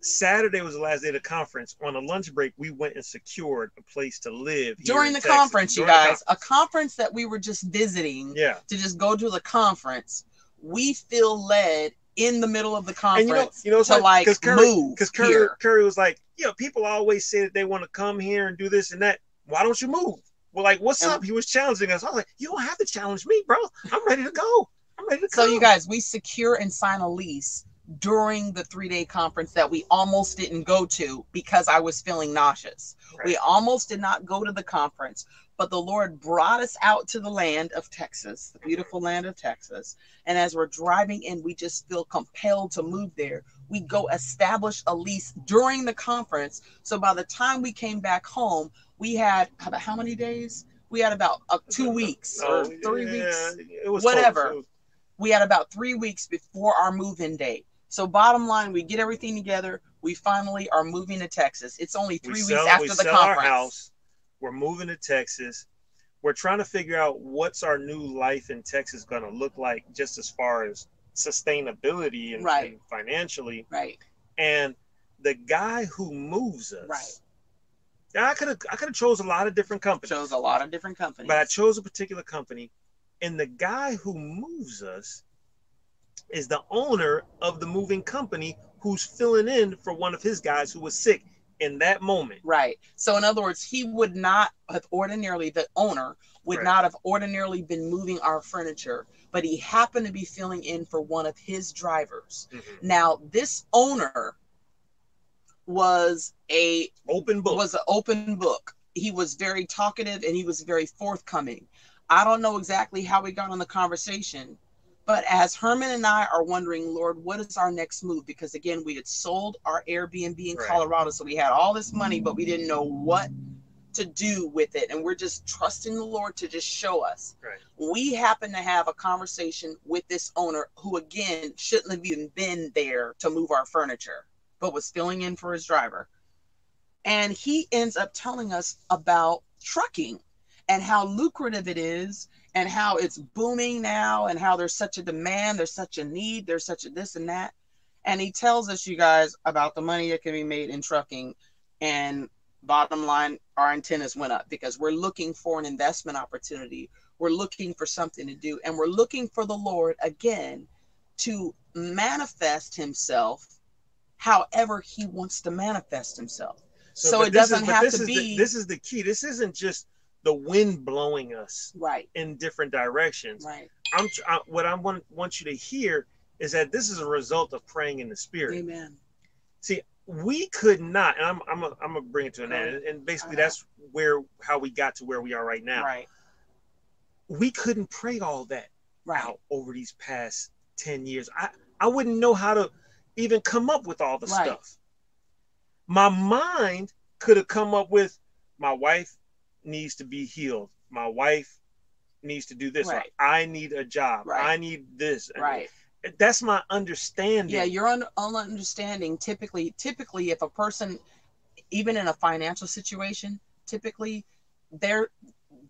Saturday was the last day of the conference. On a lunch break, we went and secured a place to live During the Texas. conference, you During the guys, a conference that we were just visiting yeah. to just go to the conference, we feel led in the middle of the And you know, conference you know, to like because Curry, move because Curry, here. Curry was like, yeah, people always say that they want to come here and do this and that. Why don't you move? Well, like, what's And- up? He was challenging us. I was like, you don't have to challenge me, bro. I'm ready to go. I'm ready to So go. you guys, we secure and sign a lease during the three day conference that we almost didn't go to because I was feeling nauseous. Right. We almost did not go to the conference, but the Lord brought us out to the land of Texas, the beautiful land of Texas. And as we're driving in, we just feel compelled to move there. We go establish a lease during the conference. So by the time we came back home, we had about how many days? We had about uh, two weeks or Oh, three yeah, weeks. It was whatever. close. We had about three weeks before our move-in date. So bottom line, we get everything together. We finally are moving to Texas. It's only we three sell, weeks after we the sell conference. our house. We're moving to Texas. We're trying to figure out what's our new life in Texas going to look like, just as far as sustainability and, Right. and financially. Right. And the guy who moves us, Right. Now, I could have I could have chose a lot of different companies, Shows a lot of different companies. but I chose a particular company, and the guy who moves us is the owner of the moving company who's filling in for one of his guys who was sick in that moment. Right. So in other words, he would not have ordinarily the owner would Right. not have ordinarily been moving our furniture, but he happened to be filling in for one of his drivers. Mhm. Now, this owner was a Open book. was an open book. He was very talkative and he was very forthcoming. I don't know exactly how we got on the conversation, but as Herman and I are wondering, Lord, what is our next move? Because again, we had sold our Airbnb in Right. Colorado, so we had all this money, but we didn't know what to do with it. And we're just trusting the Lord to just show us. Right. We happen to have a conversation with this owner who, again, shouldn't have even been there to move our furniture, but was filling in for his driver and he ends up telling us about trucking and how lucrative it is and how it's booming now and how there's such a demand there's such a need there's such a this and that. And he tells us you guys about the money that can be made in trucking. And bottom line our antennas went up because we're looking for an investment opportunity. We're looking for something to do. And we're looking for the lord again to manifest himself however he wants to manifest himself. So but it doesn't but have to is the- be- this is the key. This isn't just the wind blowing us right in different directions. right I'm I, what I want want you to hear is that this is a result of praying in the spirit. amen See, We could not, and I'm I'm a, I'm gonna bring it to an end, and- basically that's where how we got to where we are right now. right We couldn't pray all that right out over these past ten years. I I wouldn't know how to even come up with all the Right. stuff. My mind could have come up with my wife needs to be healed. My wife needs to do this. Right. I need a job. Right. I need this. right That's my understanding. yeah you're un- un- understanding typically typically if a person even in a financial situation typically their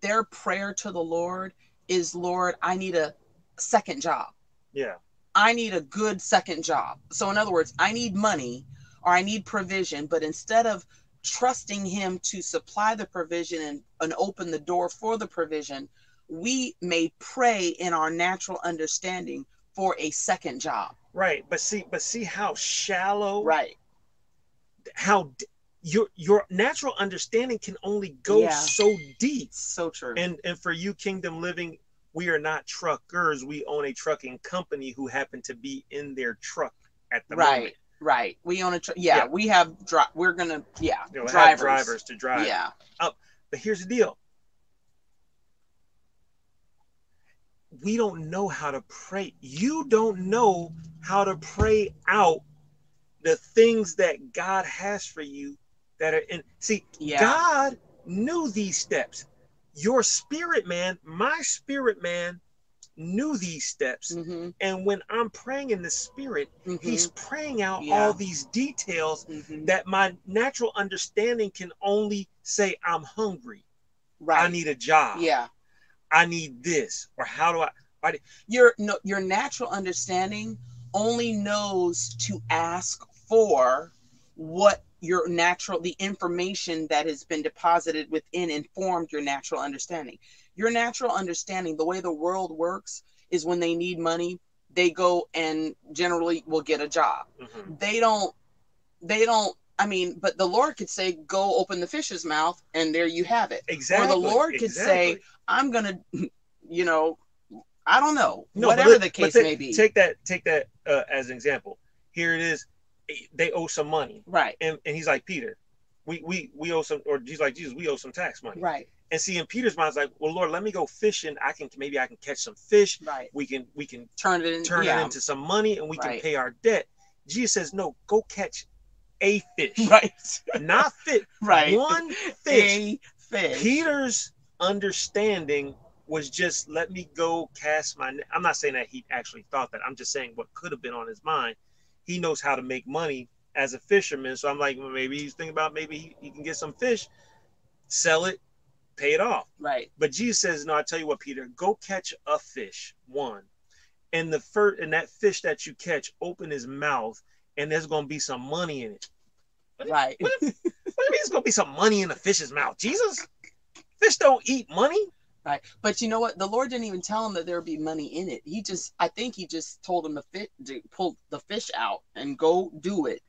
their prayer to the lord is lord i need a second job Yeah. I need a good second job. So, in other words, I need money or I need provision, but instead of trusting Him to supply the provision and, and open the door for the provision, we may pray in our natural understanding for a second job. Right. But see, but see how shallow, Right. how your your natural understanding can only go Yeah. so deep. So true. And and for you, Kingdom Living, we are not truckers. We own a trucking company who happen to be in their truck at the right. moment. Right. We own a, tr- yeah, Yeah. we have, dri- we're going to, yeah, You know, drivers. drivers to drive. Yeah. Up. But here's the deal. We don't know how to pray. You don't know how to pray out the things that God has for you that are in see Yeah. God knew these steps. Your spirit man, my spirit man knew these steps. Mm-hmm. And when I'm praying in the spirit, Mhm. he's praying out Yeah. all these details Mhm. that my natural understanding can only say, I'm hungry. right. I need a job. yeah. I need this. Or how do I? Your no, your natural understanding only knows to ask for what your natural the information that has been deposited within informed your natural understanding. Your natural understanding, the way the world works, is when they need money, they go and generally will get a job. Mhm. They don't. They don't. I mean, but the Lord could say, "Go open the fish's mouth," and there you have it. Exactly. Or the Lord could say. I'm gonna, you know, I don't know, No, whatever let- the case take- may be. Take that. Take that uh, as an example. Here it is. They owe some money, right, and, and he's like Peter. We, we we owe some, or he's like Jesus. We owe some tax money. right, And see, in Peter's mind, it's like, well, Lord, let me go fishing. I can maybe I can catch some fish. right. We can we can Turn it in. turn yeah. it into some money, and we can pay our debt. Jesus says, no, go catch a fish, right, not fit right. one fish. A fish. Peter's understanding was just let me go cast my net. I'm not saying that he actually thought that. I'm just saying what could have been on his mind. He knows how to make money as a fisherman. So I'm like, well, maybe he's thinking about maybe he, he can get some fish, sell it, pay it off. Right, But Jesus says, No, I tell you what, Peter, go catch a fish, one. And the first and that fish that you catch, open his mouth, and there's gonna be some money in it. right. What if- What do you mean there's gonna be some money in the fish's mouth? Jesus? Fish don't eat money. Right. But you know what? The Lord didn't even tell him that there would be money in it. He just, I think he just told him to fit, to pull the fish out and go do it.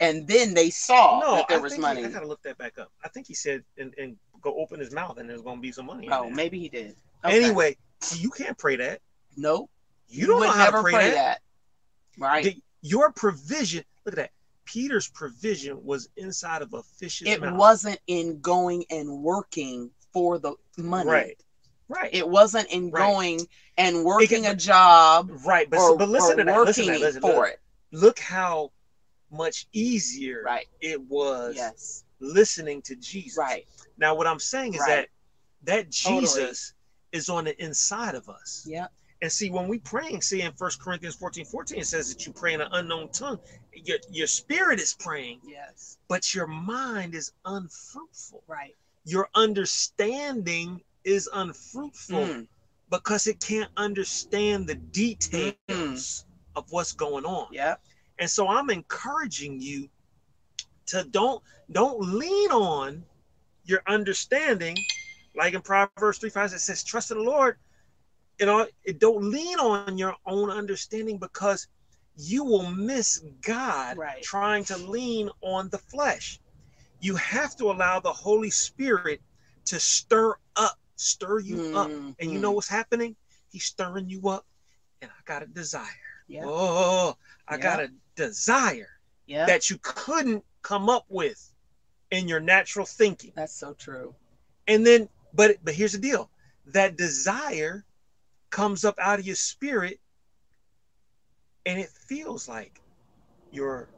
And then they saw no, that there I was money. He, I gotta look that back up. I think he said and, and go open his mouth and there's gonna be some money. oh, maybe he did. Okay. Anyway, see, you can't pray that. nope. You don't would know how to pray, that. Right. The- your provision. Look at that. Peter's provision was inside of a fish's it mouth. wasn't in going and working for the money. Right. Right. It wasn't in Right. going and working can- a job right. But, or, but listen to that. Listen to that. Listen, for look, it. look how much easier Right. it was Yes. Listening to Jesus. Right. Now, what I'm saying is Right. that that Totally. Jesus is on the inside of us. Yeah. And see, when we praying, see in First Corinthians 14, 14, it says that you pray in an unknown tongue. Your, your spirit is praying, Yes. but your mind is unfruitful. Right. Your understanding is unfruitful Mm. because it can't understand the details of what's going on. Yeah. And so I'm encouraging you to don't don't lean on your understanding, like in Proverbs 3 5, it says, trust in the Lord. You know, it don't lean on your own understanding because you will miss God Right. trying to lean on the flesh. You have to allow the Holy Spirit to stir up, stir you up. And you know Mhm. what's happening? He's stirring you up, and I got a desire. Yeah. Oh, I Yeah. got a desire Yeah. that you couldn't come up with in your natural thinking. That's so true. And then, but but here's the deal: that desire comes up out of your spirit, and it feels like your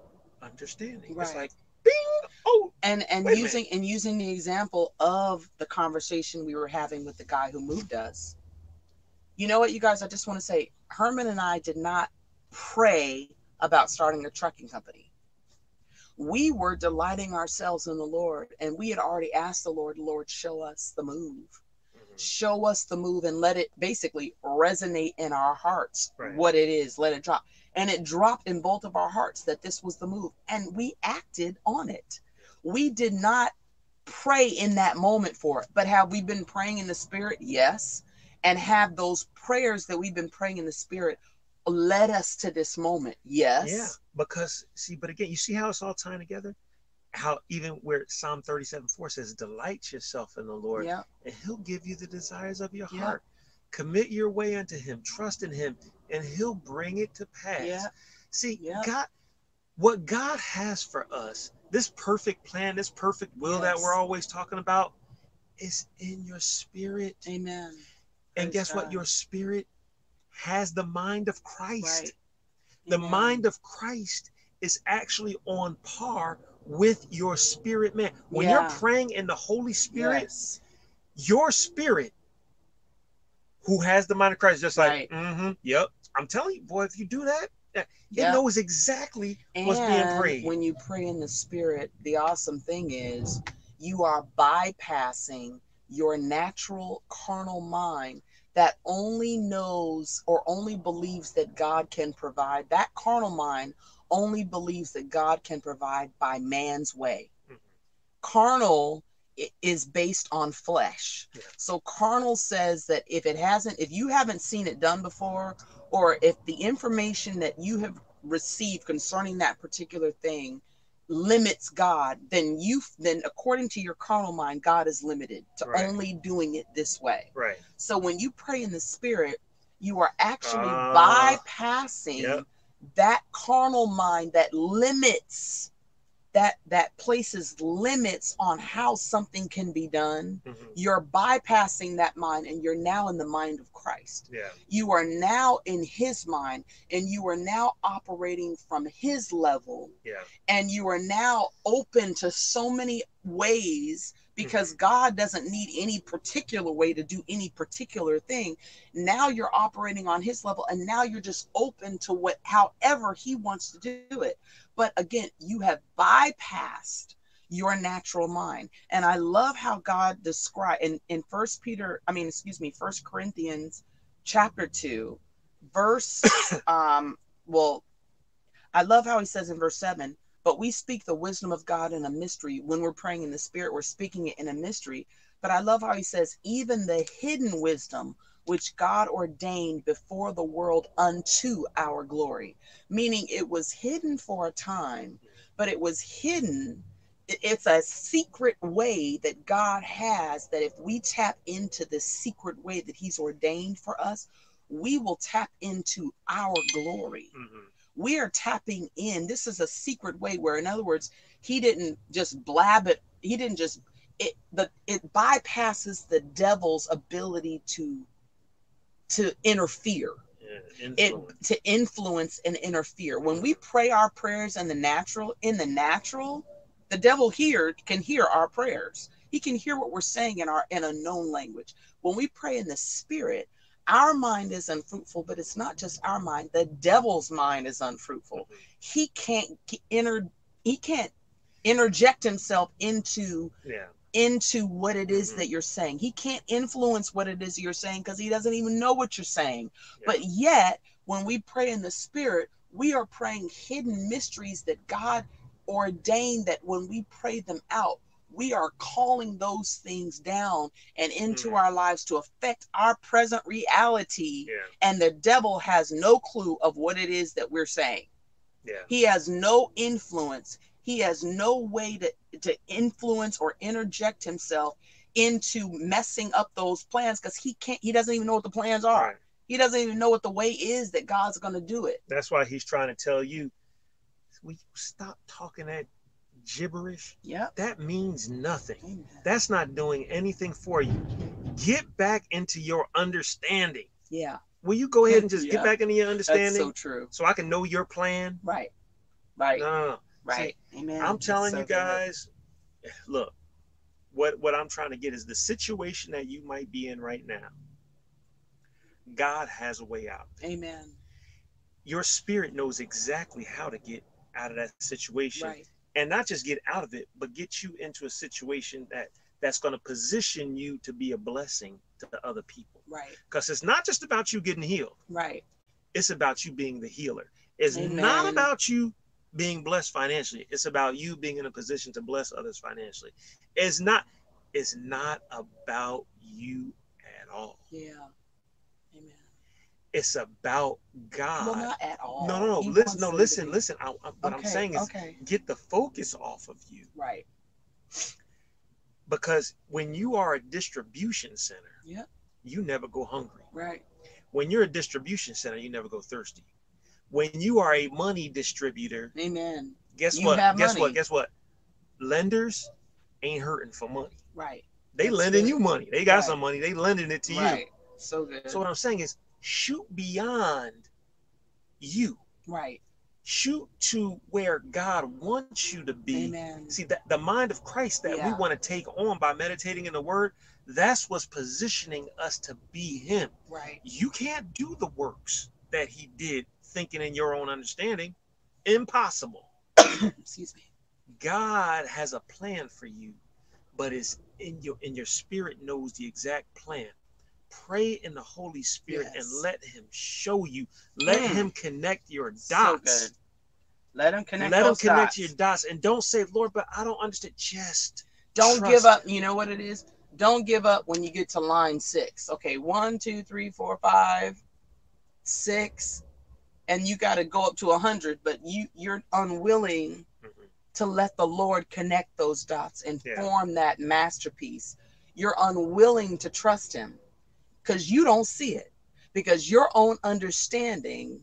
understanding. It's Right. like, bing! Oh, And and using and using the example of the conversation we were having with the guy who moved us. You know what, you guys? I just want to say, Herman and I did not pray about starting a trucking company. We were delighting ourselves in the Lord, and we had already asked the Lord, Lord, show us the move. Mm-hmm. show us the move and let it basically resonate in our hearts Right. what it is. Let it drop. And it dropped in both of our hearts that this was the move and we acted on it. We did not pray in that moment for it but have we been praying in the spirit? Yes. And have those prayers that we've been praying in the spirit led us to this moment yes Yeah, because see, but again, you see how it's all tying together. How even where Psalm 37 4 says, Delight yourself in the Lord, yeah and He'll give you the desires of your Yeah. heart. Commit your way unto Him, trust in Him, and He'll bring it to pass. Yeah. See, Yeah. God, what God has for us, this perfect plan, this perfect will that we're always talking about, is in your spirit. amen And Praise guess what? Your spirit has the mind of Christ right the Amen. mind of Christ is actually on par with your spirit man. When Yeah. you're praying in the Holy Spirit, yes your spirit who has the mind of Christ, just like, Right. mm-hmm, yep. I'm telling you, boy, if you do that, it Yeah. knows exactly what's being prayed. when you pray in the spirit, the awesome thing is you are bypassing your natural carnal mind that only knows or only believes that God can provide. That carnal mind only believes that God can provide by man's way. Mhm. Carnal is based on flesh. Yeah. So carnal says that if it hasn't, if you haven't seen it done before, or if the information that you have received concerning that particular thing limits God, then you then according to your carnal mind, God is limited to Right. only doing it this way. right. So when you pray in the spirit, you are actually Ah. bypassing Yep. that carnal mind that limits that that places limits on how something can be done. Mhm. You're bypassing that mind and you're now in the mind of Christ. Yeah. You are now in his mind and you are now operating from his level Yeah. and you are now open to so many ways because God doesn't need any particular way to do any particular thing. Now you're operating on his level and now you're just open to what however he wants to do it. But again, you have bypassed your natural mind. And I love how God described in in First Peter, I mean, excuse me, First Corinthians chapter 2, verse um well I love how he says in verse 7 but we speak the wisdom of God in a mystery. When we're praying in the spirit, we're speaking it in a mystery. But I love how he says, even the hidden wisdom which God ordained before the world unto our glory. Meaning it was hidden for a time, but it was hidden. It's a secret way that God has that if we tap into the secret way that he's ordained for us, we will tap into our glory Mhm. We are tapping in. This is a secret way where in other words he didn't just blab it he didn't just it the it bypasses the devil's ability to to interfere. Yeah. it to influence and interfere. When we pray our prayers in the natural in the natural the devil here can hear our prayers. He can hear what we're saying in our in a known language. When we pray in the spirit our mind is unfruitful but it's not just our mind the devil's mind is unfruitful he can't enter he can't interject himself into Yeah. into what it is Mhm. that you're saying he can't influence what it is you're saying because he doesn't even know what you're saying Yeah. but yet, when we pray in the spirit, we are praying hidden mysteries that God ordained that when we pray them out, we are calling those things down and into Mm. our lives to affect our present reality. Yeah. And the devil has no clue of what it is that we're saying. Yeah. He has no influence. He has no way to, to influence or interject himself into messing up those plans because he can't, he doesn't even know what the plans are. Right. He doesn't even know what the way is that God's going to do it. That's why he's trying to tell you, we stop talking that gibberish. Yep. That means nothing. Amen. That's not doing anything for you. Get back into your understanding. Yeah. Will you go ahead and just Yeah. get back into your That's understanding so true. so I can know your plan? Right. Right. No, right. Amen. I'm telling so you good. guys, look, what what I'm trying to get is the situation that you might be in right now. God has a way out. Amen. Your spirit knows exactly how to get out of that situation Right. And not just get out of it, but get you into a situation that that's going to position you to be a blessing to the other people. Right. Because it's not just about you getting healed. Right. It's about you being the healer. It's Amen. not about you being blessed financially. It's about you being in a position to bless others financially. It's not it's not about you at all. Yeah. It's about God. well, not at all. no, no, no. He listen, no, listen, listen. I, I, what I'm saying is okay. get the focus off of you Right. because when you are a distribution center, Yep. you never go hungry. Right. When you're a distribution center, you never go thirsty. When you are a money distributor, Amen. guess You what? Guess money. what? Guess what? Lenders ain't hurting for money. Right. They That's lending good. you money. They got Right. some money. They lending it to you. So good. So what I'm saying is shoot beyond you. right. Shoot to where God wants you to be. Amen. See that the mind of Christ that we want to take on by meditating in the word, That's what's positioning us to be him. Right. You can't do the works that he did thinking in your own understanding. Impossible. Excuse me. God has a plan for you, but it's in your in your spirit knows the exact plan. Pray in the Holy Spirit Yes. and let him show you. Let Mm. him connect your dots. good. Let him connect. let him those connect dots. your dots and don't say, Lord, but I don't understand. Just Don't give up. him. You know what it is? Don't give up when you get to line six. Okay, one, two, three, four, five, six, and you got to go up to a hundred, but you you're unwilling Mhm. to let the Lord connect those dots and Yeah. form that masterpiece. You're unwilling to trust Him because you don't see it, because your own understanding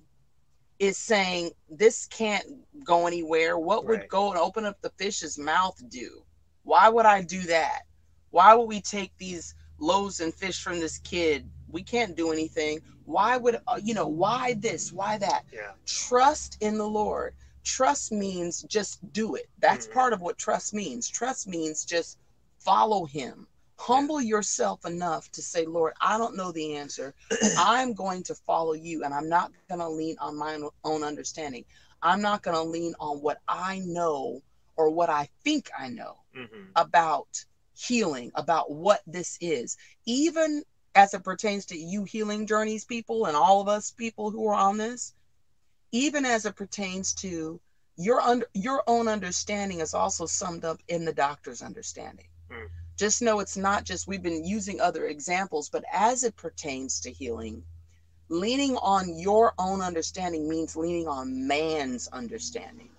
is saying this can't go anywhere. What would go and open up the fish's mouth do? Why would I do that? Why would we take these loaves and fish from this kid? We can't do anything. Why would, uh, you know, why this? Why that? Yeah. trust in the Lord. Trust means just do it. That's Mhm. part of what trust means. Trust means just follow Him. Humble yourself enough to say, Lord, I don't know the answer. I'm going to follow you, and I'm not going to lean on my own understanding. I'm not going to lean on what I know or what I think I know Mhm. about healing, about what this is, even as it pertains to you healing journeys people and all of us people who are on this, even as it pertains to your under your own understanding is also summed up in the doctor's understanding. Mm. Just know it's not just we've been using other examples, but as it pertains to healing, leaning on your own understanding means leaning on man's understanding.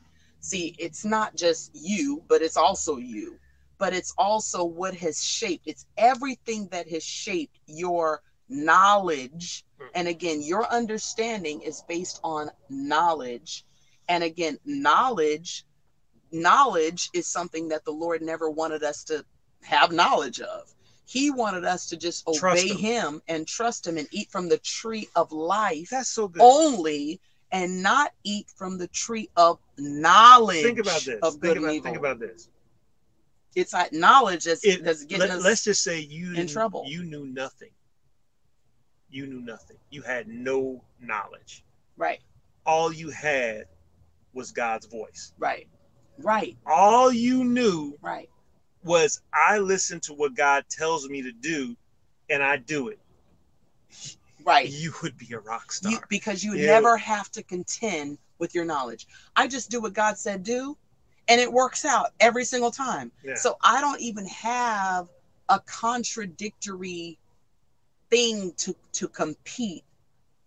See, it's not just you, but it's also you. But it's also what has shaped. It's everything that has shaped your knowledge. Mm. And again, your understanding is based on knowledge. And again, knowledge, knowledge is something that the Lord never wanted us to have knowledge of. He wanted us to just obey him. him and trust him and eat from the tree of life That's so good. only and not eat from the tree of knowledge think about this. of good Think about, and evil. think about this. it's like knowledge that's, It- that's getting Let, us us just say you in didn't- trouble. You knew nothing. You knew nothing. You had no knowledge. right, All you had was God's voice. right, right, All you knew right. Was I listen to what God tells me to do and I do it. Right. You would be a rock star. You, because you Yeah. never have to contend with your knowledge. I just do what God said do, and it works out every single time. Yeah. So I don't even have a contradictory thing to to compete.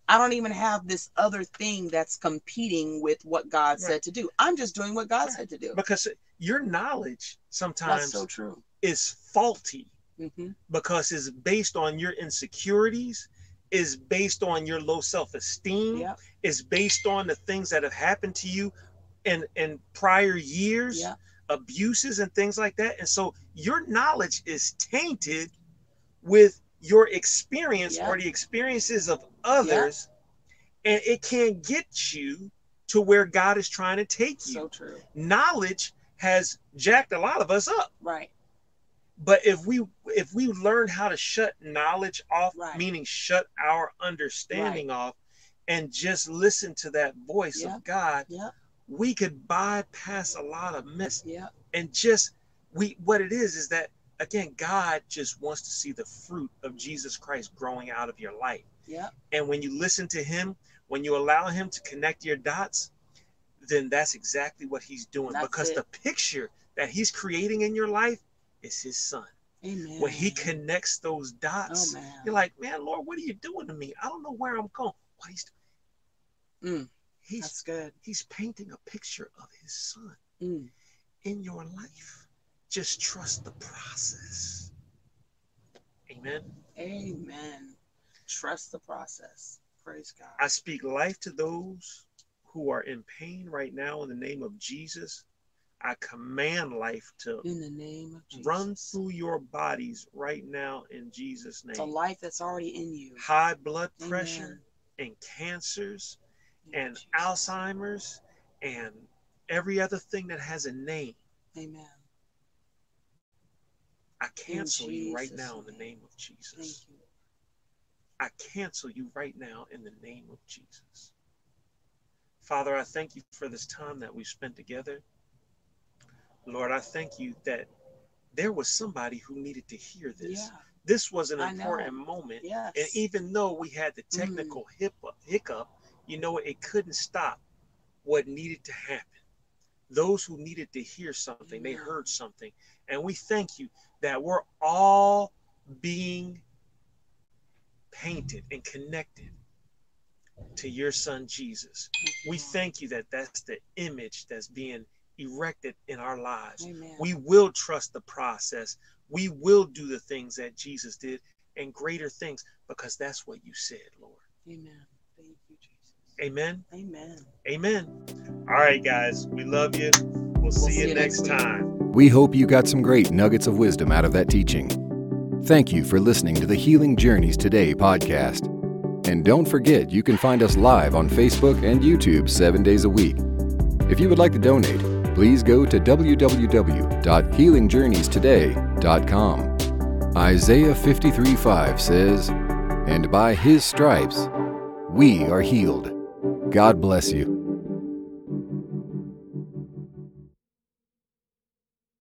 I don't even have this other thing that's competing with what God Right. said to do. I'm just doing what God Right. said to do. because your knowledge That's sometimes so true. is faulty hmm because it's based on your insecurities, is based on your low self-esteem, Yeah, is based on the things that have happened to you in in prior years, yeah, abuses and things like that. And so your knowledge is tainted with your experience Yeah. or the experiences of others, and it can't get you to where God is trying to take you. so true. knowledge has jacked a lot of us up. Right, but if we if we learn how to shut knowledge off Right. meaning shut our understanding off and just listen to that voice Yeah. of god yeah, we could bypass a lot of mess. Yeah, and just we what it is is that again god just wants to see the fruit of jesus christ growing out of your life. Yeah, and when you listen to him when you allow him to connect your dots then that's exactly what he's doing That's because it. the picture that he's creating in your life is his son amen. when he connects those oh dots man, you're like man lord what are you doing to me i don't know where i'm going what he's doing Mm. he's that's good. he's painting a picture of his son Mm. in your life just trust the process amen Amen. Trust the process. Praise God. i speak life to those who are in pain right now in the name of jesus i command life to In the name of Jesus. run through your bodies right now in jesus It's a life that's already in you. high blood Amen. pressure and cancers and Jesus. Alzheimer's and every other thing that has a name. Amen. I cancel you right now in the name. name of Thank Jesus. you. I cancel you right now in the name of Jesus. Father, I thank you for this time that we've spent together. Lord, I thank you that there was somebody who needed to hear this. Yeah. This was an I know. important moment. Yes. And even though we had the Mm. technical hiccup, hiccup, you know, it couldn't stop what needed to happen. Those who needed to hear something, they heard something. And we thank you that we're all being painted and connected to your son Jesus. You, We thank you that that's the image that's being erected in our lives. Amen. We will trust the process. We will do the things that Jesus did and greater things because that's what you said, Lord. Amen. Thank you, Jesus. Amen. Amen. Amen. All right, guys. We love you. We'll, see, you, next week. time. We hope you got some great nuggets of wisdom out of that teaching. Thank you for listening to the Healing Journeys Today podcast. And don't forget, you can find us live on Facebook and YouTube seven days a week. If you would like to donate, please go to www.healingjourneystoday.com. Isaiah 53:5 says, And by his stripes we are healed. God bless you.